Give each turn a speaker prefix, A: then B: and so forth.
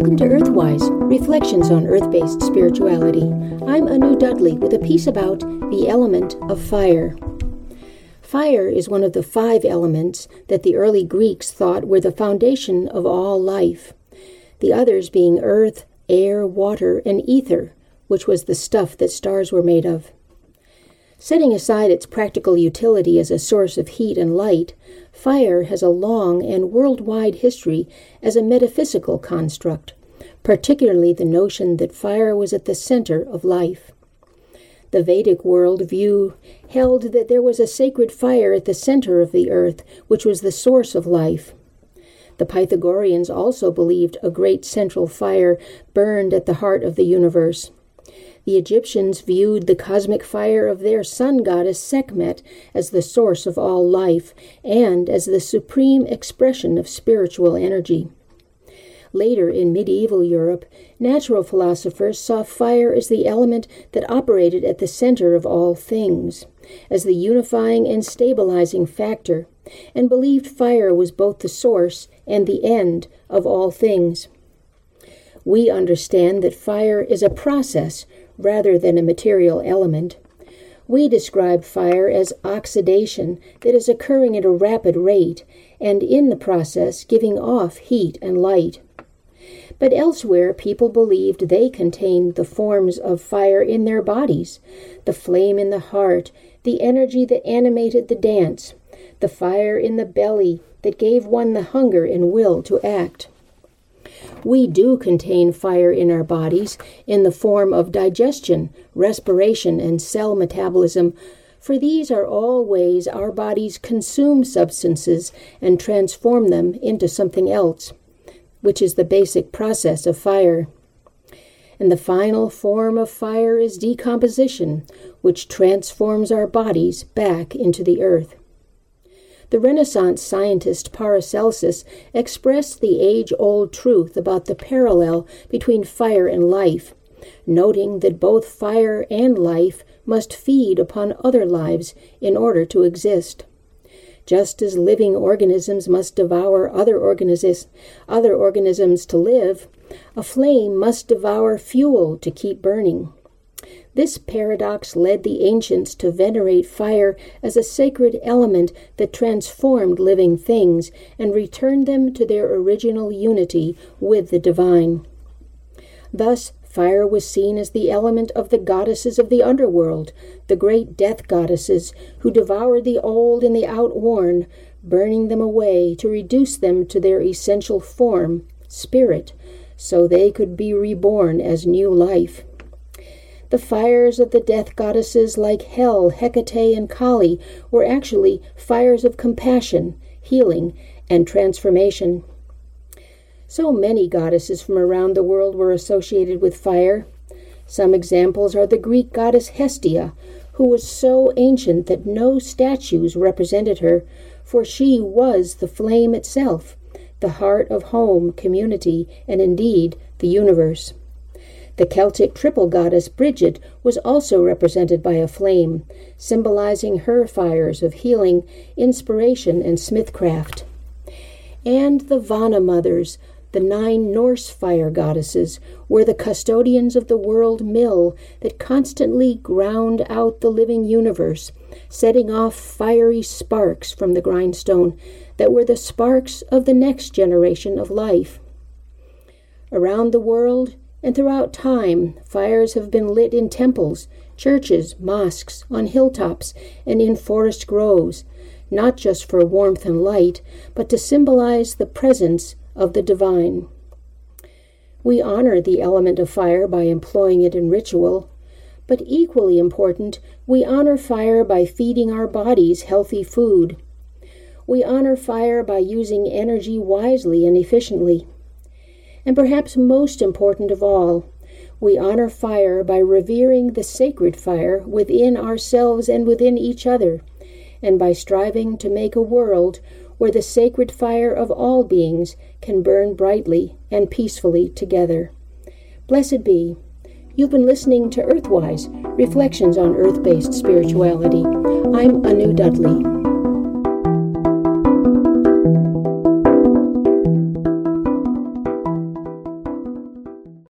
A: Welcome to Earthwise Reflections on Earth based Spirituality. I'm Anu Dudley with a piece about the element of fire. Fire is one of the five elements that the early Greeks thought were the foundation of all life, the others being earth, air, water, and ether, which was the stuff that stars were made of. Setting aside its practical utility as a source of heat and light, fire has a long and worldwide history as a metaphysical construct, particularly the notion that fire was at the center of life. The Vedic world view held that there was a sacred fire at the center of the earth, which was the source of life. The Pythagoreans also believed a great central fire burned at the heart of the universe. The Egyptians viewed the cosmic fire of their sun goddess Sekhmet as the source of all life and as the supreme expression of spiritual energy. Later, in medieval Europe, natural philosophers saw fire as the element that operated at the center of all things, as the unifying and stabilizing factor, and believed fire was both the source and the end of all things. We understand that fire is a process rather than a material element. We describe fire as oxidation that is occurring at a rapid rate and in the process giving off heat and light. But elsewhere, people believed they contained the forms of fire in their bodies the flame in the heart, the energy that animated the dance, the fire in the belly that gave one the hunger and will to act. We do contain fire in our bodies in the form of digestion, respiration, and cell metabolism, for these are all ways our bodies consume substances and transform them into something else, which is the basic process of fire. And the final form of fire is decomposition, which transforms our bodies back into the earth. The Renaissance scientist Paracelsus expressed the age old truth about the parallel between fire and life, noting that both fire and life must feed upon other lives in order to exist. Just as living organisms must devour other, organis- other organisms to live, a flame must devour fuel to keep burning. This paradox led the ancients to venerate fire as a sacred element that transformed living things and returned them to their original unity with the divine. Thus, fire was seen as the element of the goddesses of the underworld, the great death goddesses who devoured the old and the outworn, burning them away to reduce them to their essential form, spirit, so they could be reborn as new life. The fires of the death goddesses like Hel, Hecate, and Kali were actually fires of compassion, healing, and transformation. So many goddesses from around the world were associated with fire. Some examples are the Greek goddess Hestia, who was so ancient that no statues represented her, for she was the flame itself, the heart of home, community, and indeed the universe. The Celtic triple goddess Brigid was also represented by a flame, symbolizing her fires of healing, inspiration, and smithcraft. And the Vana mothers, the nine Norse fire goddesses, were the custodians of the world mill that constantly ground out the living universe, setting off fiery sparks from the grindstone that were the sparks of the next generation of life. Around the world, and throughout time, fires have been lit in temples, churches, mosques, on hilltops, and in forest groves, not just for warmth and light, but to symbolize the presence of the divine. We honor the element of fire by employing it in ritual, but equally important, we honor fire by feeding our bodies healthy food. We honor fire by using energy wisely and efficiently. And perhaps most important of all, we honor fire by revering the sacred fire within ourselves and within each other, and by striving to make a world where the sacred fire of all beings can burn brightly and peacefully together. Blessed be. You've been listening to Earthwise Reflections on Earth Based Spirituality. I'm Anu Dudley.